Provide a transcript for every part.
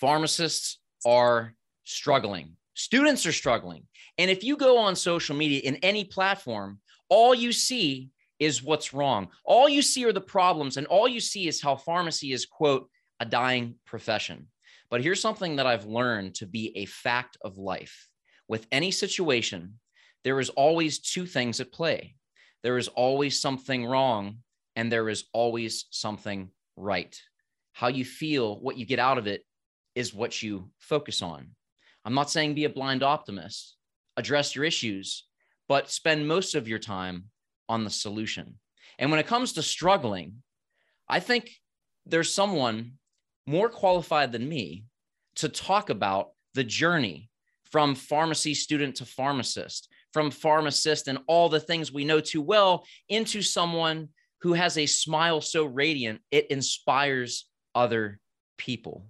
pharmacists are struggling, students are struggling. And if you go on social media in any platform, all you see is what's wrong. All you see are the problems, and all you see is how pharmacy is, quote, a dying profession. But here's something that I've learned to be a fact of life. With any situation, there is always two things at play there is always something wrong, and there is always something right. How you feel, what you get out of it, is what you focus on. I'm not saying be a blind optimist, address your issues, but spend most of your time on the solution. And when it comes to struggling, I think there's someone more qualified than me to talk about the journey from pharmacy student to pharmacist, from pharmacist and all the things we know too well into someone who has a smile so radiant it inspires other people.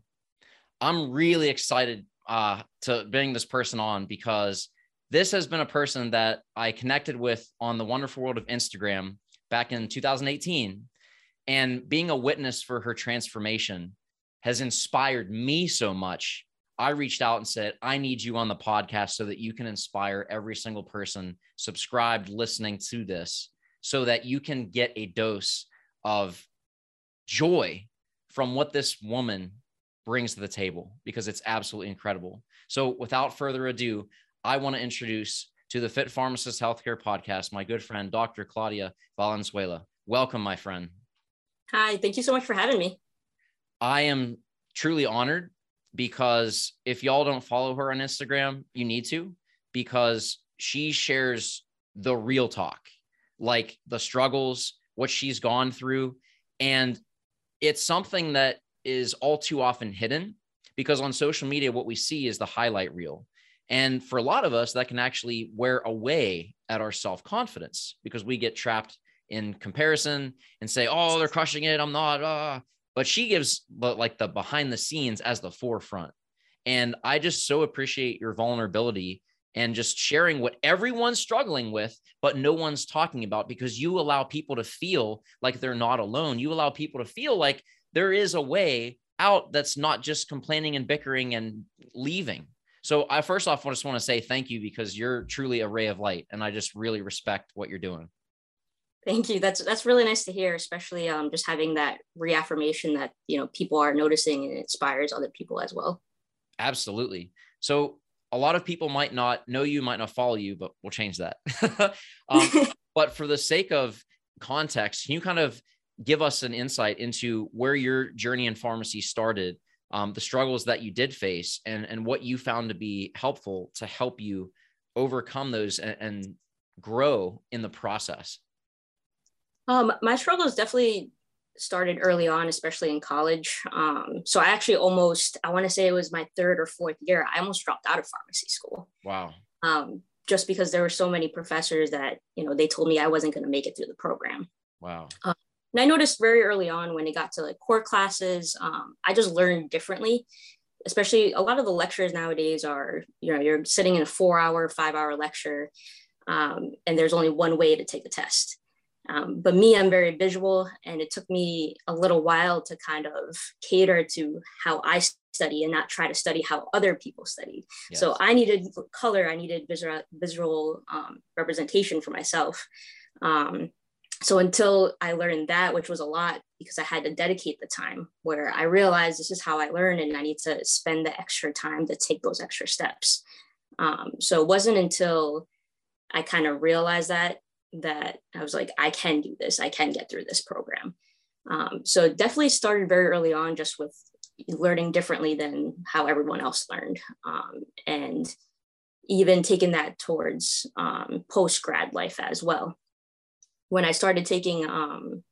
I'm really excited uh, to bring this person on because this has been a person that I connected with on the wonderful world of Instagram back in 2018. And being a witness for her transformation has inspired me so much. I reached out and said, I need you on the podcast so that you can inspire every single person subscribed listening to this so that you can get a dose of joy from what this woman brings to the table because it's absolutely incredible. So, without further ado, I want to introduce to the Fit Pharmacist Healthcare Podcast my good friend, Dr. Claudia Valenzuela. Welcome, my friend. Hi, thank you so much for having me. I am truly honored because if y'all don't follow her on Instagram, you need to because she shares the real talk, like the struggles, what she's gone through. And it's something that is all too often hidden because on social media, what we see is the highlight reel. And for a lot of us, that can actually wear away at our self confidence because we get trapped in comparison and say, oh, they're crushing it. I'm not. Uh. But she gives like the behind the scenes as the forefront. And I just so appreciate your vulnerability and just sharing what everyone's struggling with, but no one's talking about because you allow people to feel like they're not alone. You allow people to feel like there is a way out that's not just complaining and bickering and leaving. So I first off I just want to say thank you because you're truly a ray of light and I just really respect what you're doing. Thank you. That's that's really nice to hear, especially um, just having that reaffirmation that you know people are noticing and inspires other people as well. Absolutely. So a lot of people might not know you, might not follow you, but we'll change that. um, but for the sake of context, can you kind of give us an insight into where your journey in pharmacy started, um, the struggles that you did face, and and what you found to be helpful to help you overcome those and, and grow in the process? Um, my struggles definitely started early on, especially in college. Um, so I actually almost, I want to say it was my third or fourth year, I almost dropped out of pharmacy school. Wow. Um, just because there were so many professors that, you know, they told me I wasn't going to make it through the program. Wow. Um, and I noticed very early on when it got to like core classes, um, I just learned differently. Especially a lot of the lectures nowadays are, you know, you're sitting in a four hour, five hour lecture, um, and there's only one way to take the test. Um, but me, I'm very visual, and it took me a little while to kind of cater to how I study and not try to study how other people studied. Yes. So I needed color, I needed visual, visual um, representation for myself. Um, so until I learned that, which was a lot because I had to dedicate the time where I realized this is how I learn and I need to spend the extra time to take those extra steps. Um, so it wasn't until I kind of realized that that I was like, I can do this. I can get through this program. Um, so it definitely started very early on, just with learning differently than how everyone else learned, um, and even taking that towards um, post grad life as well when I started taking um,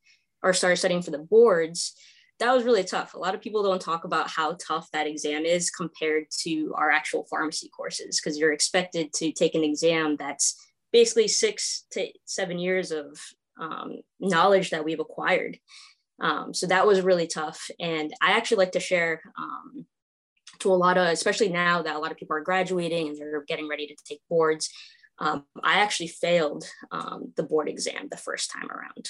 or started studying for the boards, that was really tough. A lot of people don't talk about how tough that exam is compared to our actual pharmacy courses because you're expected to take an exam that's basically six to seven years of um, knowledge that we've acquired. Um, so that was really tough. And I actually like to share um, to a lot of, especially now that a lot of people are graduating and they're getting ready to take boards, um, I actually failed um, the board exam the first time around.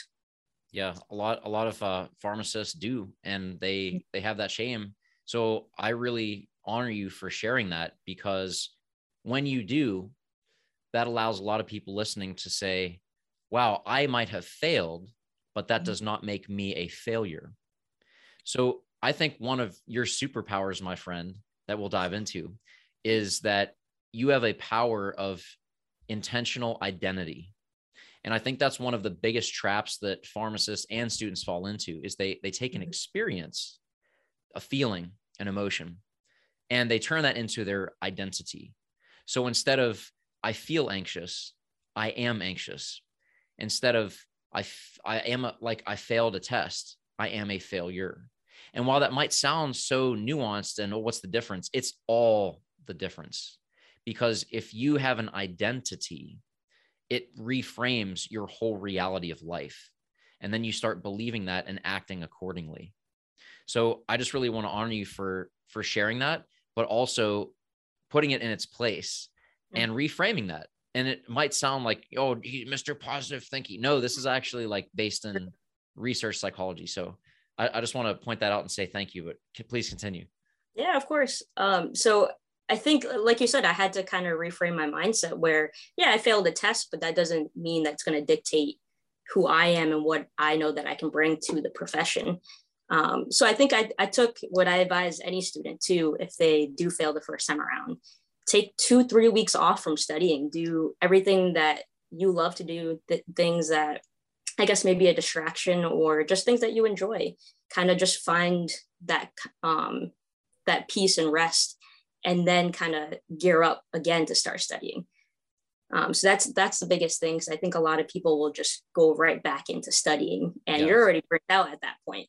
Yeah, a lot a lot of uh, pharmacists do, and they mm-hmm. they have that shame So I really honor you for sharing that because when you do, that allows a lot of people listening to say, wow, I might have failed, but that mm-hmm. does not make me a failure. So I think one of your superpowers, my friend, that we'll dive into is that you have a power of intentional identity. And I think that's one of the biggest traps that pharmacists and students fall into is they they take an mm-hmm. experience, a feeling, an emotion, and they turn that into their identity. So instead of I feel anxious, I am anxious. Instead of I, I am a, like I failed a test, I am a failure. And while that might sound so nuanced and oh, what's the difference? It's all the difference. Because if you have an identity, it reframes your whole reality of life. And then you start believing that and acting accordingly. So I just really want to honor you for for sharing that, but also putting it in its place and reframing that. And it might sound like, oh, Mr. Positive thinking. No, this is actually like based in research psychology. So I, I just want to point that out and say thank you, but please continue. Yeah, of course. Um, so I think, like you said, I had to kind of reframe my mindset where, yeah, I failed a test, but that doesn't mean that's going to dictate who I am and what I know that I can bring to the profession. Um, so I think I, I took what I advise any student to if they do fail the first time around take two, three weeks off from studying, do everything that you love to do, th- things that I guess maybe a distraction or just things that you enjoy. Kind of just find that um, that peace and rest, and then kind of gear up again to start studying. Um, so that's that's the biggest thing. Because I think a lot of people will just go right back into studying, and yes. you're already burnt out at that point.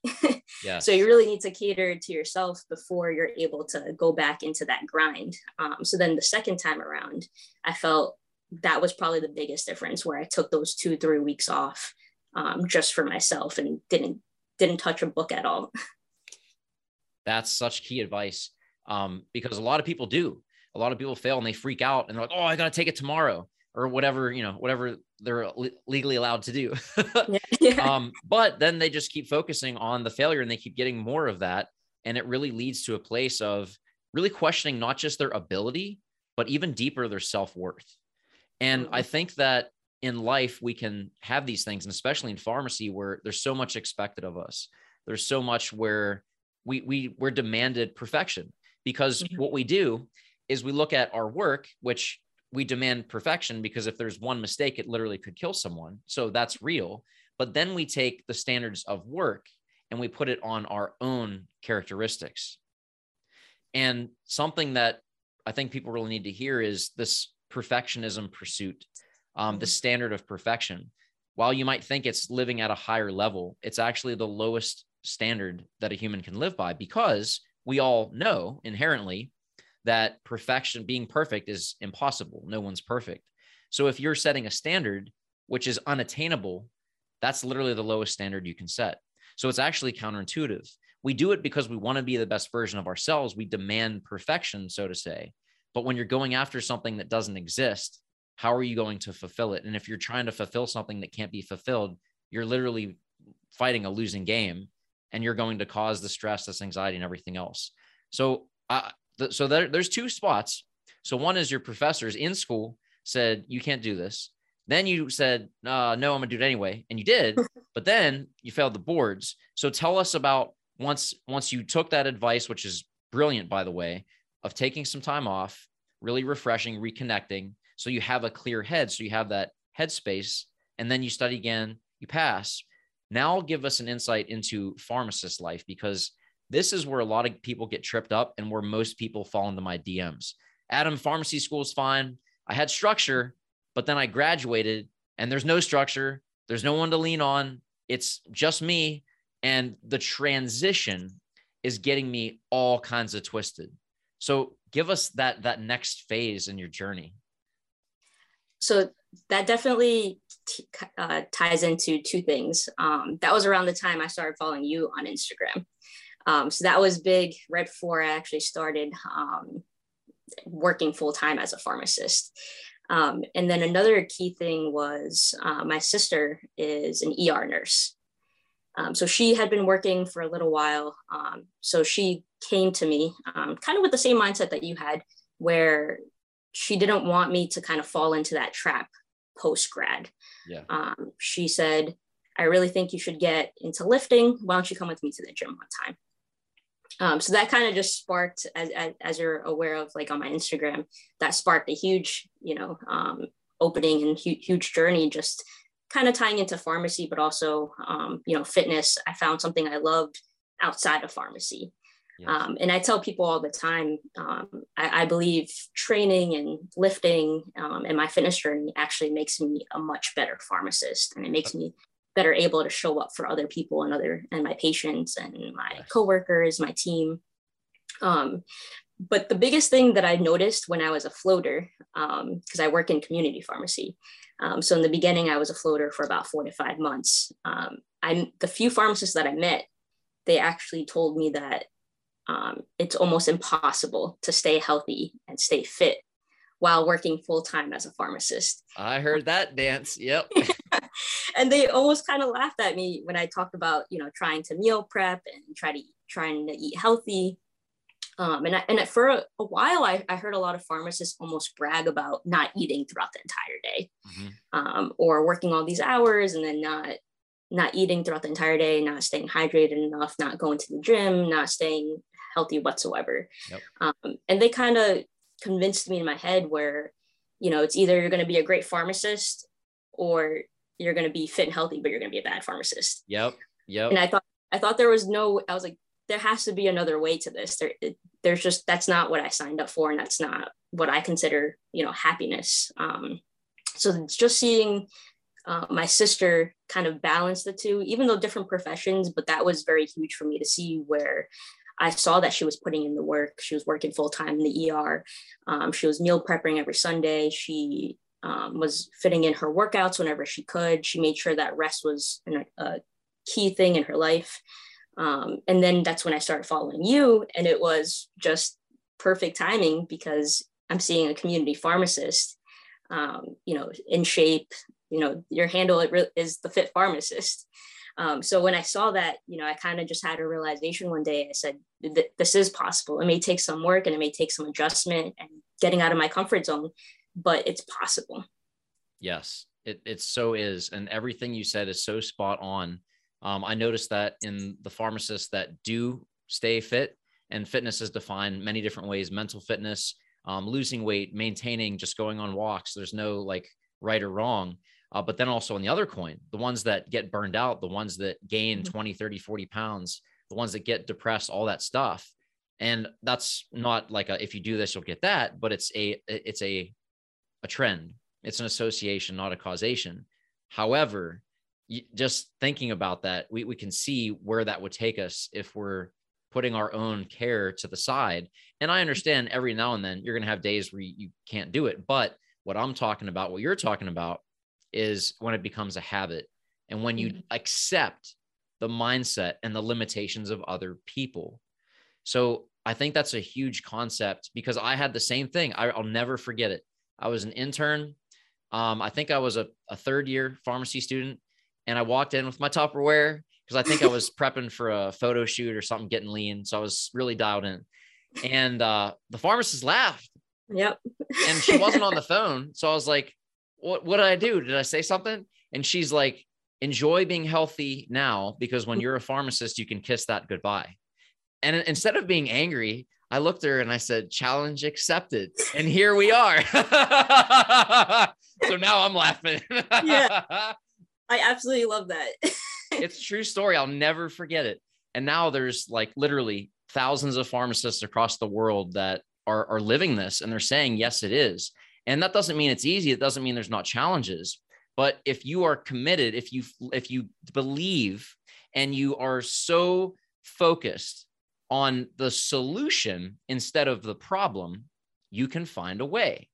yeah. So you really need to cater to yourself before you're able to go back into that grind. Um, so then the second time around, I felt that was probably the biggest difference where I took those two three weeks off um, just for myself and didn't didn't touch a book at all. That's such key advice um, because a lot of people do a lot of people fail and they freak out and they're like, oh, I got to take it tomorrow or whatever, you know, whatever they're legally allowed to do. yeah. um, but then they just keep focusing on the failure and they keep getting more of that. And it really leads to a place of really questioning not just their ability, but even deeper their self worth. And mm-hmm. I think that in life, we can have these things, and especially in pharmacy, where there's so much expected of us. There's so much where we, we we're demanded perfection because mm-hmm. what we do is we look at our work, which we demand perfection because if there's one mistake, it literally could kill someone. So that's real. But then we take the standards of work and we put it on our own characteristics. And something that I think people really need to hear is this perfectionism pursuit, um, the mm-hmm. standard of perfection. While you might think it's living at a higher level, it's actually the lowest standard that a human can live by because we all know inherently that perfection, being perfect is impossible. No one's perfect. So if you're setting a standard which is unattainable, that's literally the lowest standard you can set. So it's actually counterintuitive. We do it because we want to be the best version of ourselves. We demand perfection, so to say. But when you're going after something that doesn't exist, how are you going to fulfill it? And if you're trying to fulfill something that can't be fulfilled, you're literally fighting a losing game and you're going to cause the stress, this anxiety, and everything else. So I, so there, there's two spots. So one is your professors in school said you can't do this. Then you said uh, no, I'm gonna do it anyway, and you did. but then you failed the boards. So tell us about once once you took that advice, which is brilliant, by the way, of taking some time off, really refreshing, reconnecting, so you have a clear head, so you have that headspace, and then you study again, you pass. Now give us an insight into pharmacist life because this is where a lot of people get tripped up and where most people fall into my DMs. Adam, pharmacy school is fine. I had structure, but then I graduated and there's no structure. There's no one to lean on. It's just me. And the transition is getting me all kinds of twisted. So give us that that next phase in your journey. So that definitely t- uh, ties into two things. Um, that was around the time I started following you on Instagram. Um, so that was big right before I actually started um, working full time as a pharmacist. Um, and then another key thing was uh, my sister is an ER nurse. Um, so she had been working for a little while. Um, so she came to me kind of with the same mindset that you had, where she didn't want me to kind of fall into that trap post grad. Yeah. Um, she said, I really think you should get into lifting. Why don't you come with me to the gym one time? Um, so that kind of just sparked, as, as, as, you're aware of, like on my Instagram, that sparked a huge, you know, um, opening and hu- huge journey, just kind of tying into pharmacy, but also, um, you know, fitness. I found something I loved outside of pharmacy. Yes. Um, and I tell people all the time, um, I, I, believe training and lifting um, and my fitness journey actually makes me a much better pharmacist, and it makes me better able to show up for other people and other and my patients and my yes. coworkers, my team. Um, but the biggest thing that I noticed when I was a floater, because um, I work in community pharmacy, um, so in the beginning I was a floater for about four to five months. I the few pharmacists that I met, they actually told me that um, it's almost impossible to stay healthy and stay fit while working full time as a pharmacist. I heard that dance. Yep. and they almost kind of laughed at me when I talked about, you know, trying to meal prep and try to trying to eat healthy. Um, and I, and for a, a while, I, I, heard a lot of pharmacists almost brag about not eating throughout the entire day, mm-hmm. um, or working all these hours and then not not eating throughout the entire day, not staying hydrated enough, not going to the gym, not staying healthy whatsoever. Yep. Um, and they kind of convinced me in my head where, you know, it's either you're going to be a great pharmacist or you're going to be fit and healthy, but you're going to be a bad pharmacist. Yep. Yep. And I thought, I thought there was no, I was like, there has to be another way to this. There, it, there's just, that's not what I signed up for. And that's not what I consider, you know, happiness. Um, so it's just seeing uh, my sister kind of balance the two, even though different professions, but that was very huge for me to see where I saw that she was putting in the work. She was working full time in the ER. Um, she was meal prepping every Sunday. She um, was fitting in her workouts whenever she could. She made sure that rest was an, a key thing in her life. Um, and then that's when I started following you, and it was just perfect timing because I'm seeing a community pharmacist, um, you know, in shape. You know, your handle is the fit pharmacist. Um, so when I saw that, you know, I kind of just had a realization one day. I said, this is possible. It may take some work and it may take some adjustment and getting out of my comfort zone, but it's possible. Yes, it, it so is. And everything you said is so spot on. Um, I noticed that in the pharmacists that do stay fit, and fitness is defined many different ways mental fitness, um, losing weight, maintaining, just going on walks. There's no like right or wrong. Uh, but then also on the other coin, the ones that get burned out, the ones that gain mm-hmm. 20, 30, 40 pounds, the ones that get depressed, all that stuff. And that's not like a, if you do this, you'll get that, but it's a, it's a, a trend. It's an association, not a causation. However, just thinking about that, we, we can see where that would take us if we're putting our own care to the side. And I understand every now and then you're going to have days where you can't do it. But what I'm talking about, what you're talking about, is when it becomes a habit and when you mm-hmm. accept the mindset and the limitations of other people. So I think that's a huge concept because I had the same thing. I, will never forget it. I was an intern. Um, I think I was a, a third year pharmacy student, and I walked in with my Tupperware because I think I was prepping for a photo shoot or something, getting lean. So I was really dialed in. And uh, the pharmacist laughed. Yep. and she wasn't on the phone. So I was like, what, what did I do? Did I say something? And she's like, enjoy being healthy now because when you're a pharmacist, you can kiss that goodbye. And instead of being angry, I looked at her and I said, challenge accepted. And here we are. so now I'm laughing. yeah. I absolutely love that. it's true story. I'll never forget it. And now there's like literally thousands of pharmacists across the world that are, are living this and they're saying, yes, it is. And that doesn't mean it's easy. It doesn't mean there's not challenges. But if you are committed, if you if you believe and you are so focused on the solution instead of the problem, you can find a way.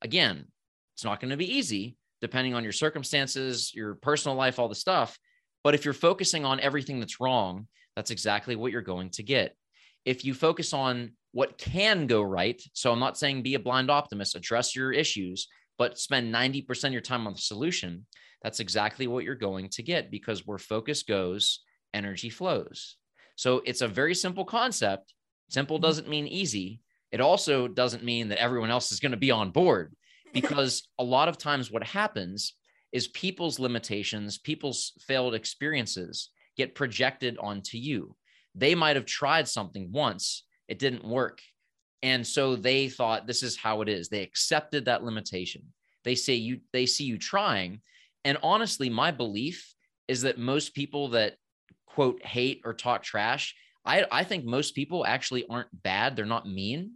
Again, it's not going to be easy depending on your circumstances, your personal life, all the stuff. But if you're focusing on everything that's wrong, that's exactly what you're going to get. If you focus on what can go right. So I'm not saying be a blind optimist, address your issues, but spend 90% of your time on the solution. That's exactly what you're going to get because where focus goes, energy flows. So it's a very simple concept. Simple mm-hmm. doesn't mean easy. It also doesn't mean that everyone else is going to be on board because a lot of times what happens is people's limitations, people's failed experiences get projected onto you. They might have tried something once, it didn't work. And so they thought this is how it is. They accepted that limitation. They say you they see you trying. And honestly, my belief is that most people that quote hate or talk trash, I, I think most people actually aren't bad. They're not mean.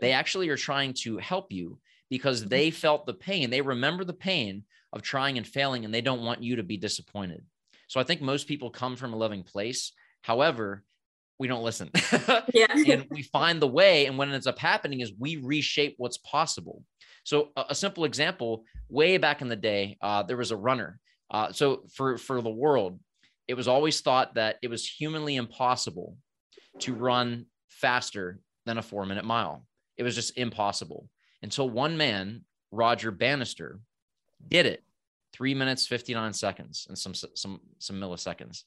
They actually are trying to help you because mm-hmm. they felt the pain. They remember the pain of trying and failing, and they don't want you to be disappointed. So I think most people come from a loving place. However, we don't listen. yeah. and we find the way. And what ends up happening is we reshape what's possible. So a, a simple example, way back in the day, uh, there was a runner. Uh, so for for the world, it was always thought that it was humanly impossible to run faster than a four minute mile. It was just impossible until one man, Roger Bannister, did it three minutes, 59 seconds and some, some, some milliseconds.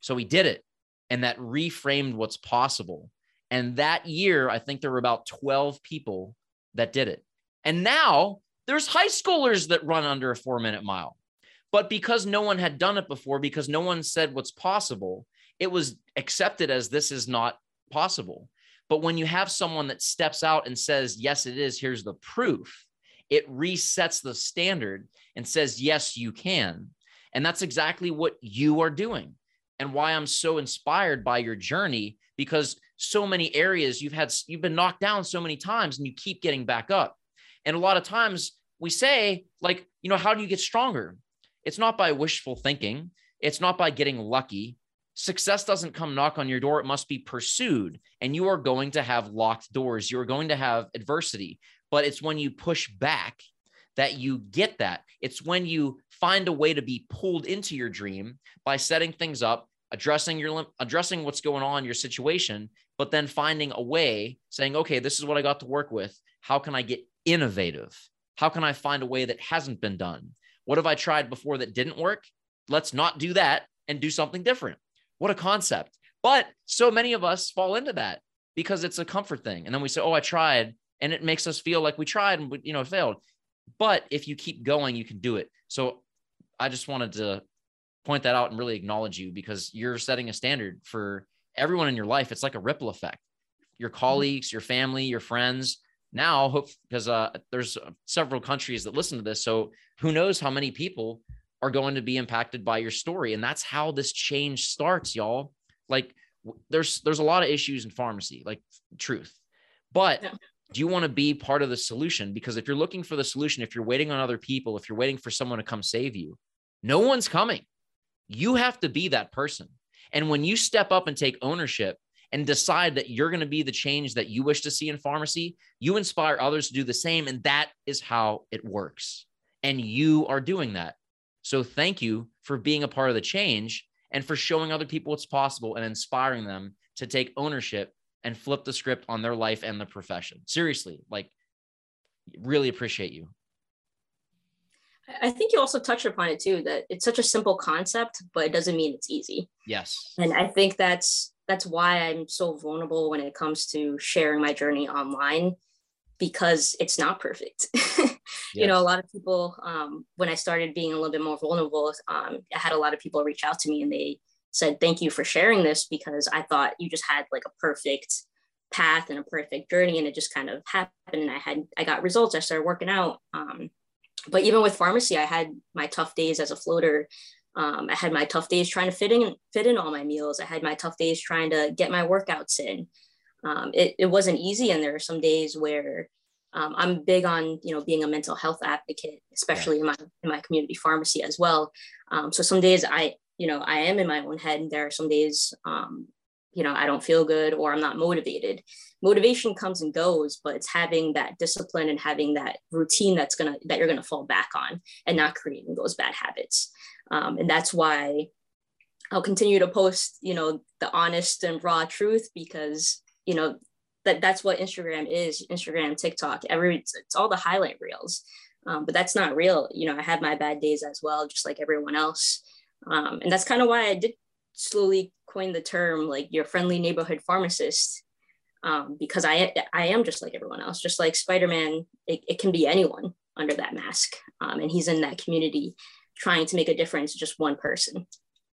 So he did it. And that reframed what's possible. And that year, I think there were about 12 people that did it. And now there's high schoolers that run under a four minute mile. But because no one had done it before, because no one said what's possible, it was accepted as this is not possible. But when you have someone that steps out and says, yes, it is, here's the proof, it resets the standard and says, yes, you can. And that's exactly what you are doing. And why I'm so inspired by your journey, because so many areas you've had, you've been knocked down so many times and you keep getting back up. And a lot of times we say, like, you know, how do you get stronger? It's not by wishful thinking. It's not by getting lucky. Success doesn't come knock on your door. It must be pursued. And you are going to have locked doors. You are going to have adversity. But it's when you push back that you get that. It's when you find a way to be pulled into your dream by setting things up, addressing your addressing what's going on your situation, but then finding a way saying, "Okay, this is what I got to work with. How can I get innovative? How can I find a way that hasn't been done? What have I tried before that didn't work? Let's not do that and do something different. What a concept. But so many of us fall into that because it's a comfort thing. And then we say, oh, I tried. And it makes us feel like we tried and you know, failed. But if you keep going, you can do it. So I just wanted to point that out and really acknowledge you because you're setting a standard for everyone in your life. It's like a ripple effect. Your mm-hmm. colleagues, your family, your friends, now hope because uh, there's several countries that listen to this so who knows how many people are going to be impacted by your story and that's how this change starts y'all like there's there's a lot of issues in pharmacy like truth but yeah. do you want to be part of the solution because if you're looking for the solution if you're waiting on other people if you're waiting for someone to come save you no one's coming you have to be that person and when you step up and take ownership and decide that you're going to be the change that you wish to see in pharmacy, you inspire others to do the same. And that is how it works. And you are doing that. So thank you for being a part of the change and for showing other people what's possible and inspiring them to take ownership and flip the script on their life and the profession. Seriously, like, really appreciate you. I think you also touched upon it too that it's such a simple concept, but it doesn't mean it's easy. Yes. And I think that's that's why I'm so vulnerable when it comes to sharing my journey online because it's not perfect. yes. You know, a lot of people, um, when I started being a little bit more vulnerable, um, I had a lot of people reach out to me and they said, Thank you for sharing this because I thought you just had like a perfect path and a perfect journey and it just kind of happened and I had I got results I started working out um, but even with pharmacy I had my tough days as a floater um, I had my tough days trying to fit in fit in all my meals. I had my tough days trying to get my workouts in. Um, it, it wasn't easy, and there are some days where um, I'm big on you know being a mental health advocate, especially yeah. in my in my community pharmacy as well. Um, so some days I you know I am in my own head, and there are some days um, you know I don't feel good or I'm not motivated. Motivation comes and goes, but it's having that discipline and having that routine that's gonna that you're gonna fall back on, and not creating those bad habits. Um, and that's why I'll continue to post, you know, the honest and raw truth because, you know, that that's what Instagram is, Instagram, TikTok, every it's, it's all the highlight reels. Um, but that's not real. You know, I have my bad days as well, just like everyone else. Um, and that's kind of why I did slowly coin the term like your friendly neighborhood pharmacist. um, because I I am just like everyone else, just like Spider Man. It, it, can be anyone under that mask, um, and he's in that community trying to make a difference. Just one person.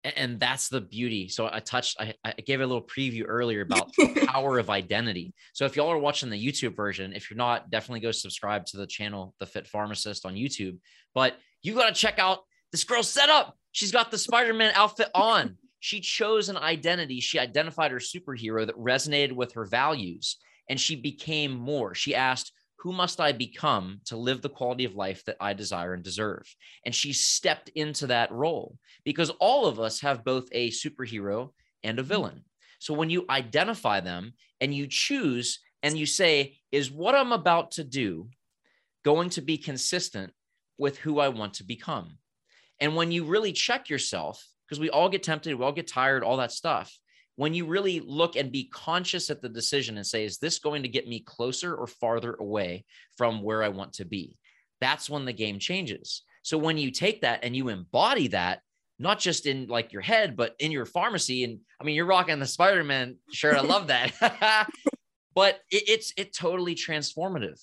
And that's the beauty. So I touched, I, I gave a little preview earlier about the power of identity. So if y'all are watching the YouTube version, if you're not, definitely go subscribe to the channel, The Fit Pharmacist on YouTube. But you got to check out this girl's setup. She's got the Spider Man outfit on. She chose an identity. She identified her superhero that resonated with her values and she became more. She asked, Who must I become to live the quality of life that I desire and deserve? And she stepped into that role because all of us have both a superhero and a mm-hmm. villain. So when you identify them and you choose and you say, Is what I'm about to do going to be consistent with who I want to become? And when you really check yourself because we all get tempted, we all get tired, all that stuff. When you really look and be conscious at the decision and say, is this going to get me closer or farther away from where I want to be? That's when the game changes. So when you take that and you embody that, not just in like your head, but in your pharmacy. And I mean, you're rocking the Spider-Man shirt. I love that. but it, it's it totally transformative.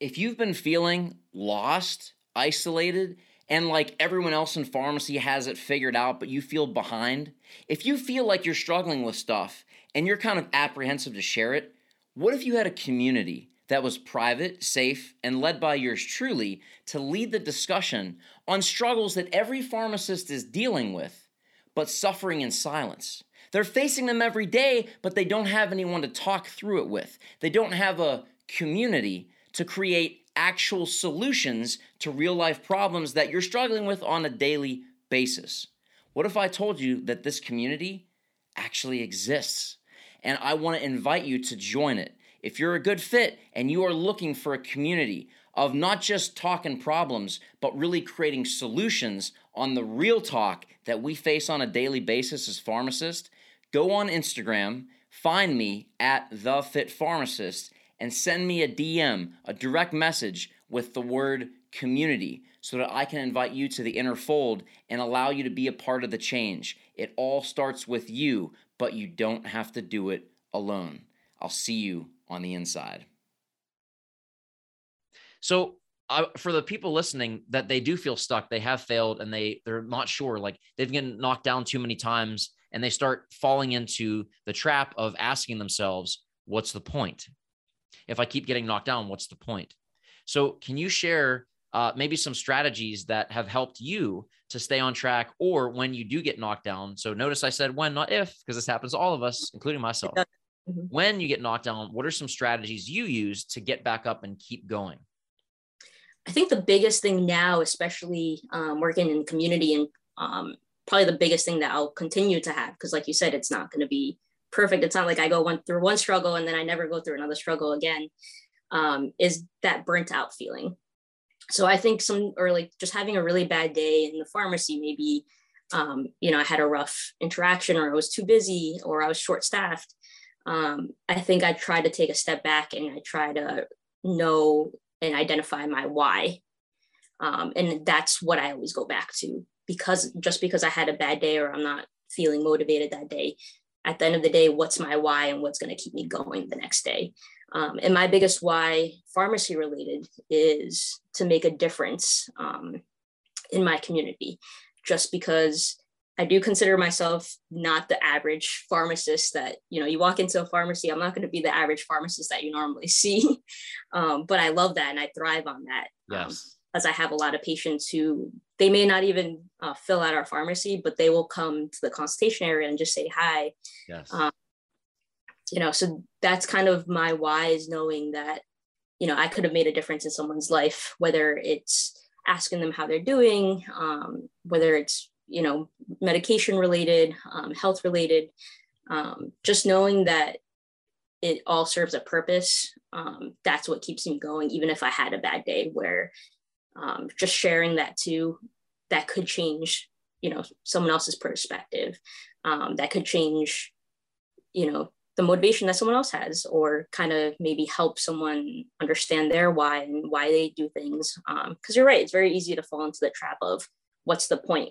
If you've been feeling lost, isolated, and like everyone else in pharmacy has it figured out, but you feel behind, if you feel like you're struggling with stuff and you're kind of apprehensive to share it, what if you had a community that was private, safe, and led by yours truly to lead the discussion on struggles that every pharmacist is dealing with, but suffering in silence? They're facing them every day, but they don't have anyone to talk through it with. They don't have a community to create actual solutions to real life problems that you're struggling with on a daily basis. What if I told you that this community actually exists? And I want to invite you to join it. If you're a good fit and you are looking for a community of not just talking problems, but really creating solutions on the real talk that we face on a daily basis as pharmacists, go on Instagram, find me at The Fit Pharmacist, and send me a DM, a direct message with the word community so that I can invite you to the inner fold and allow you to be a part of the change. It all starts with you, but you don't have to do it alone. I'll see you on the inside. So, uh, for the people listening that they do feel stuck, they have failed and they they're not sure, like they've been knocked down too many times and they start falling into the trap of asking themselves, what's the point? If I keep getting knocked down, what's the point? So, can you share uh, maybe some strategies that have helped you to stay on track or when you do get knocked down? So, notice I said when, not if, because this happens to all of us, including myself. Mm-hmm. When you get knocked down, what are some strategies you use to get back up and keep going? I think the biggest thing now, especially um, working in community, and um, probably the biggest thing that I'll continue to have, because like you said, it's not going to be perfect. It's not like I go one through one struggle and then I never go through another struggle again. Um, is that burnt out feeling? So I think some or like just having a really bad day in the pharmacy, maybe um, you know I had a rough interaction or I was too busy or I was short staffed. Um, I think I try to take a step back and I try to know and identify my why. Um, and that's what I always go back to because just because I had a bad day or I'm not feeling motivated that day at the end of the day, what's my why and what's going to keep me going the next day. Um, and my biggest why, pharmacy related, is to make a difference um, in my community. Just because I do consider myself not the average pharmacist that, you know, you walk into a pharmacy, I'm not going to be the average pharmacist that you normally see. Um, but I love that and I thrive on that. Um, yes as I have a lot of patients who they may not even uh, fill out our pharmacy, but they will come to the consultation area and just say hi. Yes. Um, you know, so that's kind of my why is knowing that, you know, I could have made a difference in someone's life, whether it's asking them how they're doing, um, whether it's, you know, medication related, um, health related, um, just knowing that it all serves a purpose. Um, that's what keeps me going, even if I had a bad day where um, just sharing that too that could change you know someone else's perspective um, that could change you know the motivation that someone else has or kind of maybe help someone understand their why and why they do things. Because um, you're right it's very easy to fall into the trap of what's the point?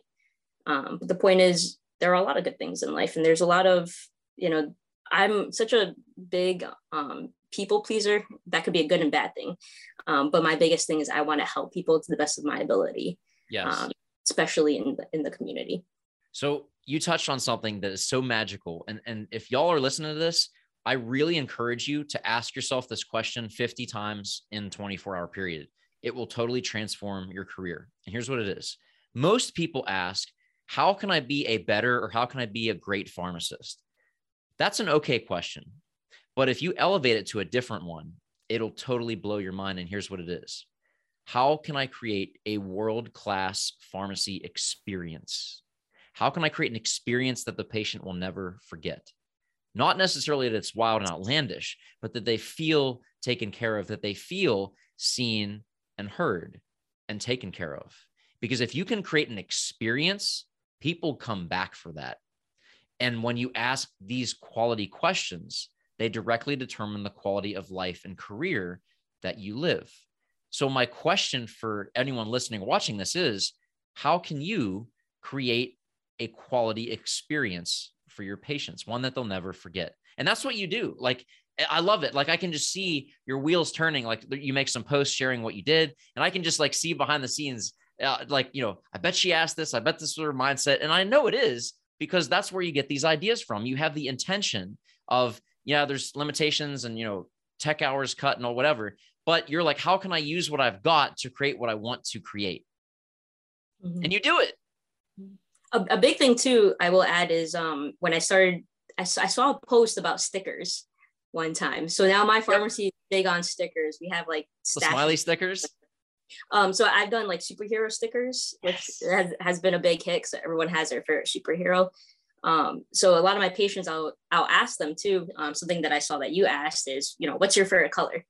Um, but the point is there are a lot of good things in life and there's a lot of you know I'm such a big um, people pleaser. That could be a good and bad thing. Um, but my biggest thing is I want to help people to the best of my ability. Yes. Um, especially in the, in the community. So you touched on something that is so magical. And, and if y'all are listening to this, I really encourage you to ask yourself this question 50 times in 24 hour period. It will totally transform your career. And here's what it is. Most people ask, how can I be a better or how can I be a great pharmacist? That's an okay question. But if you elevate it to a different one, it'll totally blow your mind. And here's what it is How can I create a world class pharmacy experience? How can I create an experience that the patient will never forget? Not necessarily that it's wild and outlandish, but that they feel taken care of, that they feel seen and heard and taken care of. Because if you can create an experience, people come back for that. And when you ask these quality questions, they directly determine the quality of life and career that you live. So, my question for anyone listening, watching this is how can you create a quality experience for your patients, one that they'll never forget? And that's what you do. Like, I love it. Like I can just see your wheels turning. Like you make some posts sharing what you did, and I can just like see behind the scenes. Uh, like you know, I bet she asked this. I bet this was her mindset, and I know it is because that's where you get these ideas from. You have the intention of, yeah, there's limitations and, you know, tech hours cut and all whatever, but you're like, how can I use what I've got to create what I want to create? Mm-hmm. And you do it. A, a, big thing too, I will add is um, when I started, I, I saw a post about stickers one time. So now my pharmacy yep. is big on stickers. We have like smiley stickers. Um, so I've done like superhero stickers, which yes. has, has been a big hit. So everyone has their favorite superhero. Um, so a lot of my patients, I'll I'll ask them too. Um, something that I saw that you asked is, you know, what's your favorite color?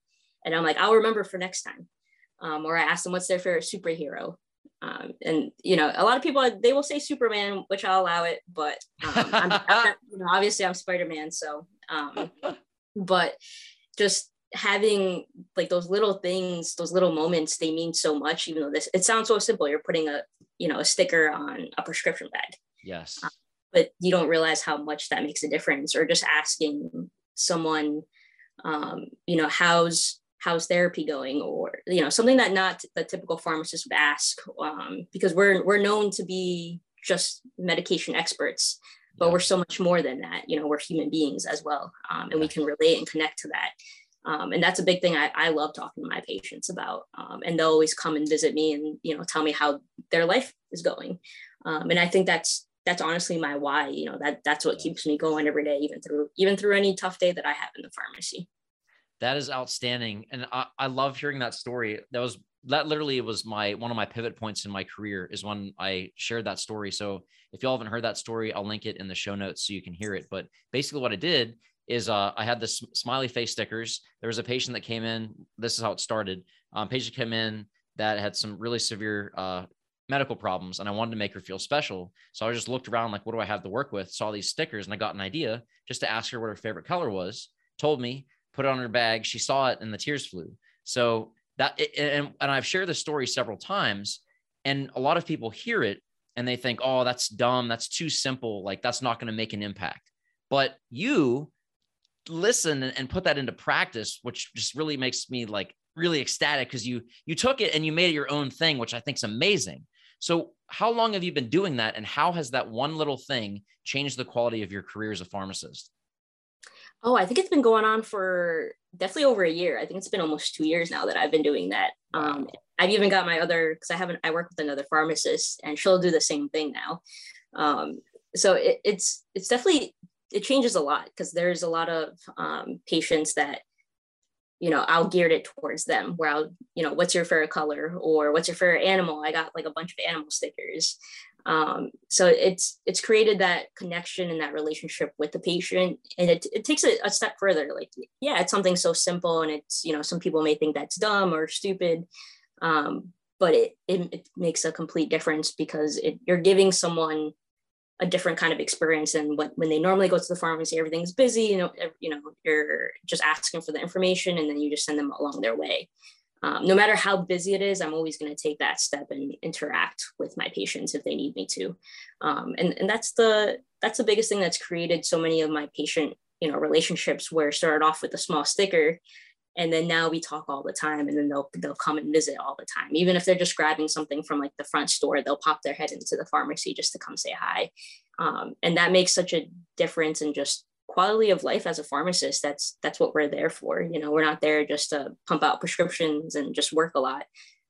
And I'm like, I'll remember for next time. Um, or I ask them what's their favorite superhero. Um, and you know, a lot of people they will say Superman, which I'll allow it, but um, I'm, I'm, you know, obviously I'm Spider Man, so um, but just having like those little things those little moments they mean so much even though this it sounds so simple you're putting a you know a sticker on a prescription bag yes but you don't realize how much that makes a difference or just asking someone um, you know how's how's therapy going or you know something that not the typical pharmacist would ask um, because we're we're known to be just medication experts but yeah. we're so much more than that you know we're human beings as well um, and we can relate and connect to that um, and that's a big thing I, I love talking to my patients about. Um, and they'll always come and visit me and, you know, tell me how their life is going. Um, and I think that's, that's honestly my why, you know, that that's what keeps me going every day, even through, even through any tough day that I have in the pharmacy. That is outstanding. And I, I love hearing that story. That was, that literally was my, one of my pivot points in my career is when I shared that story. So if y'all haven't heard that story, I'll link it in the show notes so you can hear it. But basically what I did is uh, I had this smiley face stickers. There was a patient that came in. This is how it started. Um, patient came in that had some really severe uh, medical problems, and I wanted to make her feel special. So I just looked around, like, what do I have to work with? Saw these stickers, and I got an idea just to ask her what her favorite color was. Told me, put it on her bag. She saw it, and the tears flew. So that, and, and I've shared this story several times, and a lot of people hear it and they think, oh, that's dumb. That's too simple. Like that's not going to make an impact. But you listen and put that into practice, which just really makes me like really ecstatic because you you took it and you made it your own thing, which I think is amazing. So, how long have you been doing that, and how has that one little thing changed the quality of your career as a pharmacist? Oh, I think it's been going on for definitely over a year. I think it's been almost two years now that I've been doing that. Um, I've even got my other because I haven't. I work with another pharmacist, and she'll do the same thing now. Um, so it, it's it's definitely it changes a lot because there's a lot of um, patients that you know i'll geared it towards them where i'll you know what's your favorite color or what's your favorite animal? I got like a bunch of animal stickers. Um, so it's it's created that connection and that relationship with the patient. And it, it takes it a step further. Like yeah it's something so simple and it's you know some people may think that's dumb or stupid um, but it, it, it makes a complete difference because it, you're giving someone a different kind of experience and when, when they normally go to the pharmacy everything's busy you know you know you're just asking for the information and then you just send them along their way. Um, no matter how busy it is i'm always going to take that step and interact with my patients if they need me to. Um, and, and that's the that's the biggest thing that's created so many of my patient you know relationships where started off with a small sticker and then now we talk all the time and then they'll they'll come and visit all the time. Even if they're just grabbing something from like the front store they'll pop their head into the pharmacy just to come say hi. Um, and that makes such a difference in just quality of life as a pharmacist. That's that's what we're there for you know? We're not there just to pump out prescriptions and just work a lot.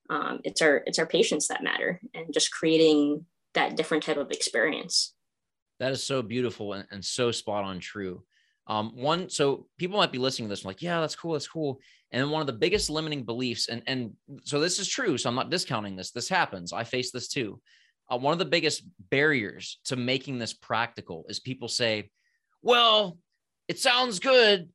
Um, it's our it's our patients that matter and just creating that different type of experience. That is so beautiful and, and so spot on true um, one, so people might be listening to this like, yeah, that's cool, that's cool. And then one of the biggest limiting beliefs, and and so this is true. So I'm not discounting this. This happens. I face this too. Uh, one of the biggest barriers to making this practical is people say, well, it sounds good,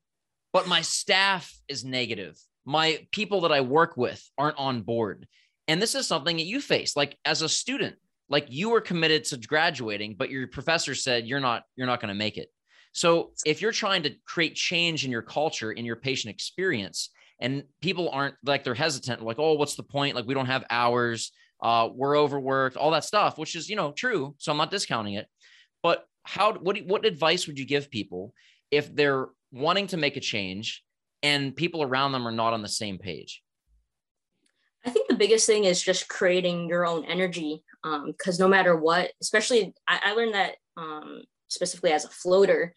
but my staff is negative. My people that I work with aren't on board. And this is something that you face like as a student, like you were committed to graduating, but your professor said you're not, you're not going to make it. So if you're trying to create change in your culture, in your patient experience, and people aren't like they're hesitant, like, oh, what's the point? Like we don't have hours, uh, we're overworked, all that stuff, which is you know true. So I'm not discounting it. But how what what advice would you give people if they're wanting to make a change and people around them are not on the same page? I think the biggest thing is just creating your own energy. Because um, no matter what, especially I, I learned that um, specifically as a floater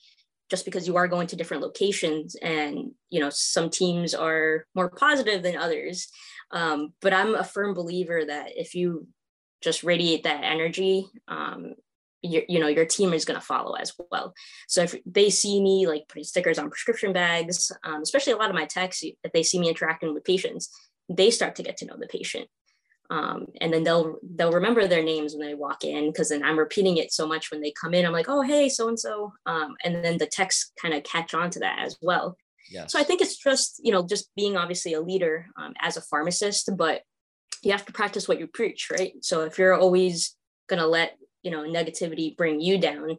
just because you are going to different locations and you know some teams are more positive than others. Um, but i'm a firm believer that if you just radiate that energy um, you, know your team is going to follow as well. So if they see me like putting stickers on prescription bags um, especially a lot of my techs if they see me interacting with patients they start to get to know the patient um, and then they'll they'll remember their names when they walk in because then I'm repeating it so much when they come in. I'm like, oh hey, so and so, and then the texts kind of catch on to that as well. Yes. So I think it's just you know just being obviously a leader um, as a pharmacist, but you have to practice what you preach, right? So if you're always gonna let you know negativity bring you down,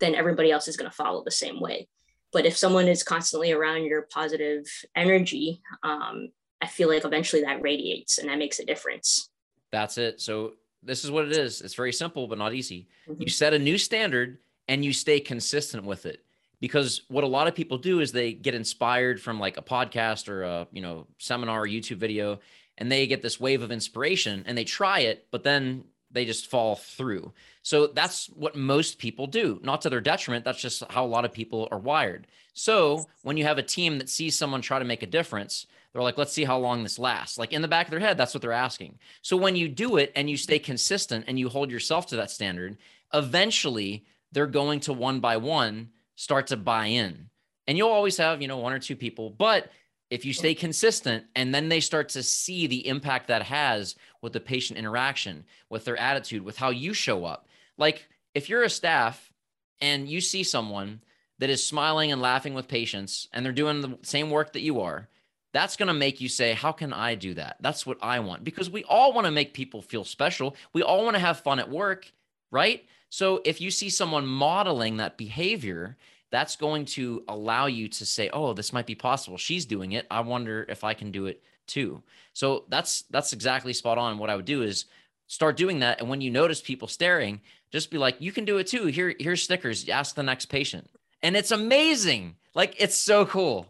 then everybody else is gonna follow the same way. But if someone is constantly around your positive energy, um, I feel like eventually that radiates and that makes a difference. That's it. So this is what it is. It's very simple, but not easy. Mm-hmm. You set a new standard and you stay consistent with it. Because what a lot of people do is they get inspired from like a podcast or a, you know, seminar or YouTube video and they get this wave of inspiration and they try it, but then they just fall through. So that's what most people do, not to their detriment. That's just how a lot of people are wired. So when you have a team that sees someone try to make a difference, they're like, let's see how long this lasts. Like in the back of their head, that's what they're asking. So when you do it and you stay consistent and you hold yourself to that standard, eventually they're going to one by one start to buy in. And you'll always have, you know, one or two people, but if you stay consistent and then they start to see the impact that has with the patient interaction, with their attitude, with how you show up. Like if you're a staff and you see someone that is smiling and laughing with patients and they're doing the same work that you are, that's going to make you say, How can I do that? That's what I want. Because we all want to make people feel special. We all want to have fun at work, right? So if you see someone modeling that behavior, that's going to allow you to say, Oh, this might be possible. She's doing it. I wonder if I can do it too. So that's that's exactly spot on. What I would do is start doing that. And when you notice people staring, just be like, you can do it too. Here, here's stickers. Ask the next patient. And it's amazing. Like it's so cool.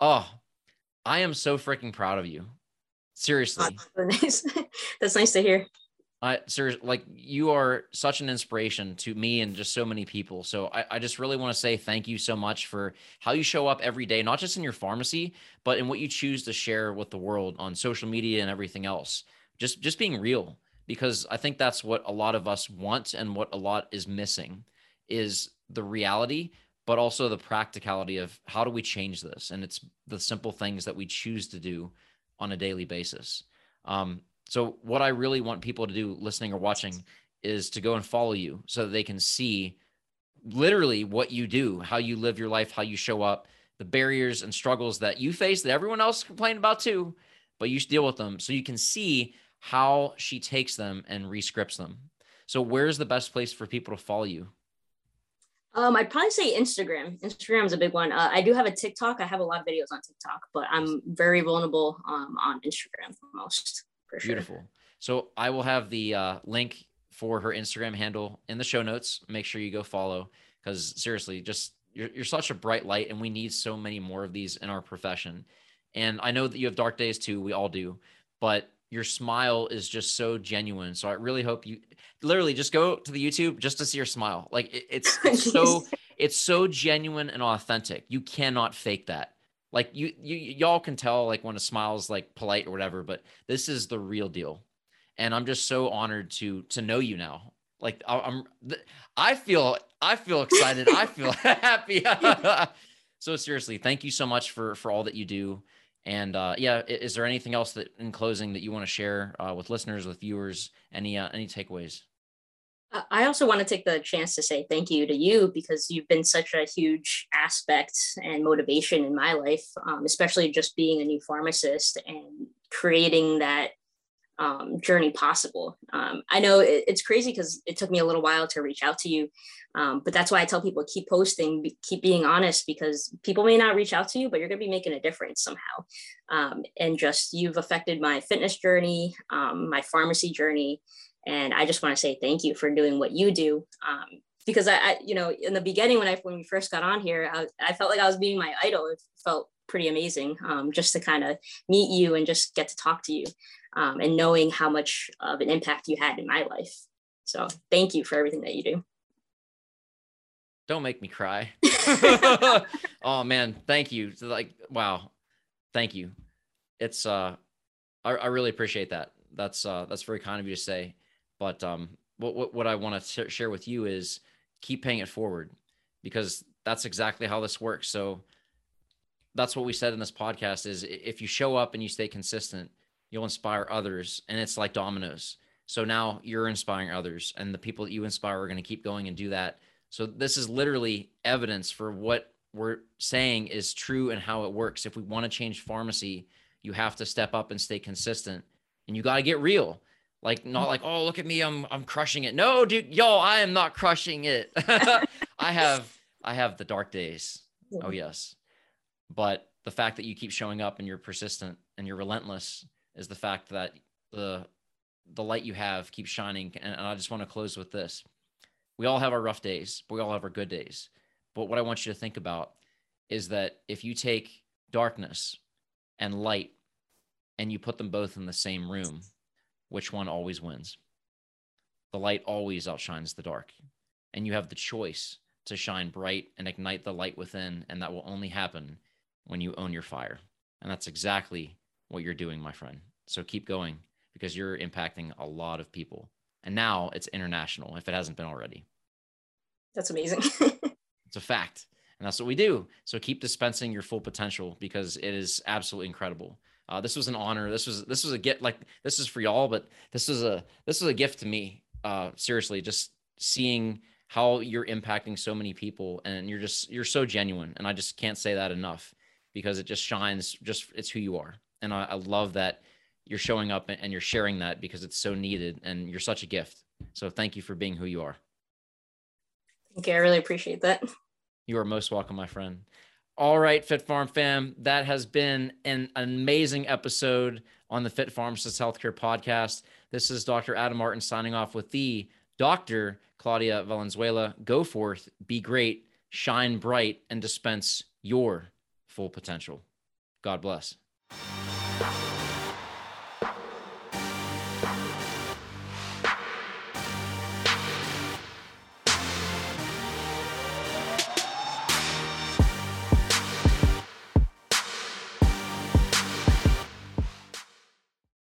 Oh, I am so freaking proud of you. Seriously. That's nice. To hear. I seriously like you are such an inspiration to me and just so many people. So I, I just really want to say thank you so much for how you show up every day, not just in your pharmacy, but in what you choose to share with the world on social media and everything else. Just just being real. Because I think that's what a lot of us want and what a lot is missing is the reality but also the practicality of how do we change this? And it's the simple things that we choose to do on a daily basis. Um, so, what I really want people to do, listening or watching, is to go and follow you so that they can see literally what you do, how you live your life, how you show up, the barriers and struggles that you face that everyone else complained about too, but you deal with them so you can see how she takes them and rescripts them. So, where's the best place for people to follow you? Um, I'd probably say Instagram. Instagram is a big one. Uh, I do have a TikTok. I have a lot of videos on TikTok, but I'm very vulnerable um, on Instagram most. For sure. Beautiful. So I will have the uh, link for her Instagram handle in the show notes. Make sure you go follow because seriously, just you're, you're such a bright light and we need so many more of these in our profession and i know that you have dark days too we all do but your smile is just so genuine so i really hope you literally just go to the youtube just to see your smile like it, it's, it's so it's so genuine and authentic you cannot fake that. Like you you y'all can tell like when a smile is like polite or whatever but this is the real deal and i'm just so honored to to know you now. Like i'm i feel i feel excited i feel happy. So seriously thank you so much for for all that you do and uh, yeah is there anything else that in closing that you want to share uh, with listeners with viewers? Any uh, any takeaways? I also want to take the chance to say thank you to you because you've been such a huge aspect and motivation in my life, um, especially just being a new pharmacist and creating that um, journey possible. Um, I know it, it's crazy because it took me a little while to reach out to you, um, but that's why I tell people keep posting, be, keep being honest because people may not reach out to you, but you're going to be making a difference somehow. Um, and just you've affected my fitness journey, um, my pharmacy journey, and I just want to say thank you for doing what you do. Um, because I, I, you know, in the beginning when I when we first got on here, I, I felt like I was being my idol. It felt pretty amazing just to kind of meet you and just get to talk to you um, and knowing how much of an impact you had in my life. So thank you for everything that you do. Don't make me cry. oh man, thank you. Like, wow. Thank you. It's uh I, I really appreciate that. That's uh that's very kind of you to say. But um, what what, what I want to share with you is keep paying it forward because that's exactly how this works. So that's what we said in this podcast is if you show up and you stay consistent, you'll inspire others and it's like dominoes. So now you're inspiring others and the people that you inspire are going to keep going and do that. So this is literally evidence for what we're saying is true and how it works. If we want to change pharmacy, you have to step up and stay consistent and you got to get real. Like not like, oh, look at me, I'm I'm crushing it. No, dude, yo, I am not crushing it. I have I have the dark days. Oh yes. But the fact that you keep showing up and you're persistent and you're relentless is the fact that the the light you have keeps shining. And, and I just want to close with this. We all have our rough days, but we all have our good days. But what I want you to think about is that if you take darkness and light and you put them both in the same room, which one always wins. The light always outshines the dark, and you have the choice to shine bright and ignite the light within, and that will only happen when you own your fire. And that's exactly what you're doing, my friend. So keep going because you're impacting a lot of people. And now it's international if it hasn't been already. That's amazing. it's a fact. And that's what we do. So keep dispensing your full potential because it is absolutely incredible. Uh, this was an honor. This was this was a gift. Like this is for y'all, but this was a this was a gift to me. Uh, seriously, just seeing how you're impacting so many people, and you're just you're so genuine, and I just can't say that enough because it just shines. Just it's who you are, and I, I love that you're showing up and you're sharing that because it's so needed, and you're such a gift. So thank you for being who you are. Thank you. I really appreciate that. You are most welcome, my friend. All right, Fit Pharm fam, that has been an amazing episode on the Fit Pharmacist Healthcare Podcast. This is Dr. Adam Martin signing off with the Dr. Claudia Valenzuela. Go forth, be great, shine bright, and dispense your full potential. God bless. Bye.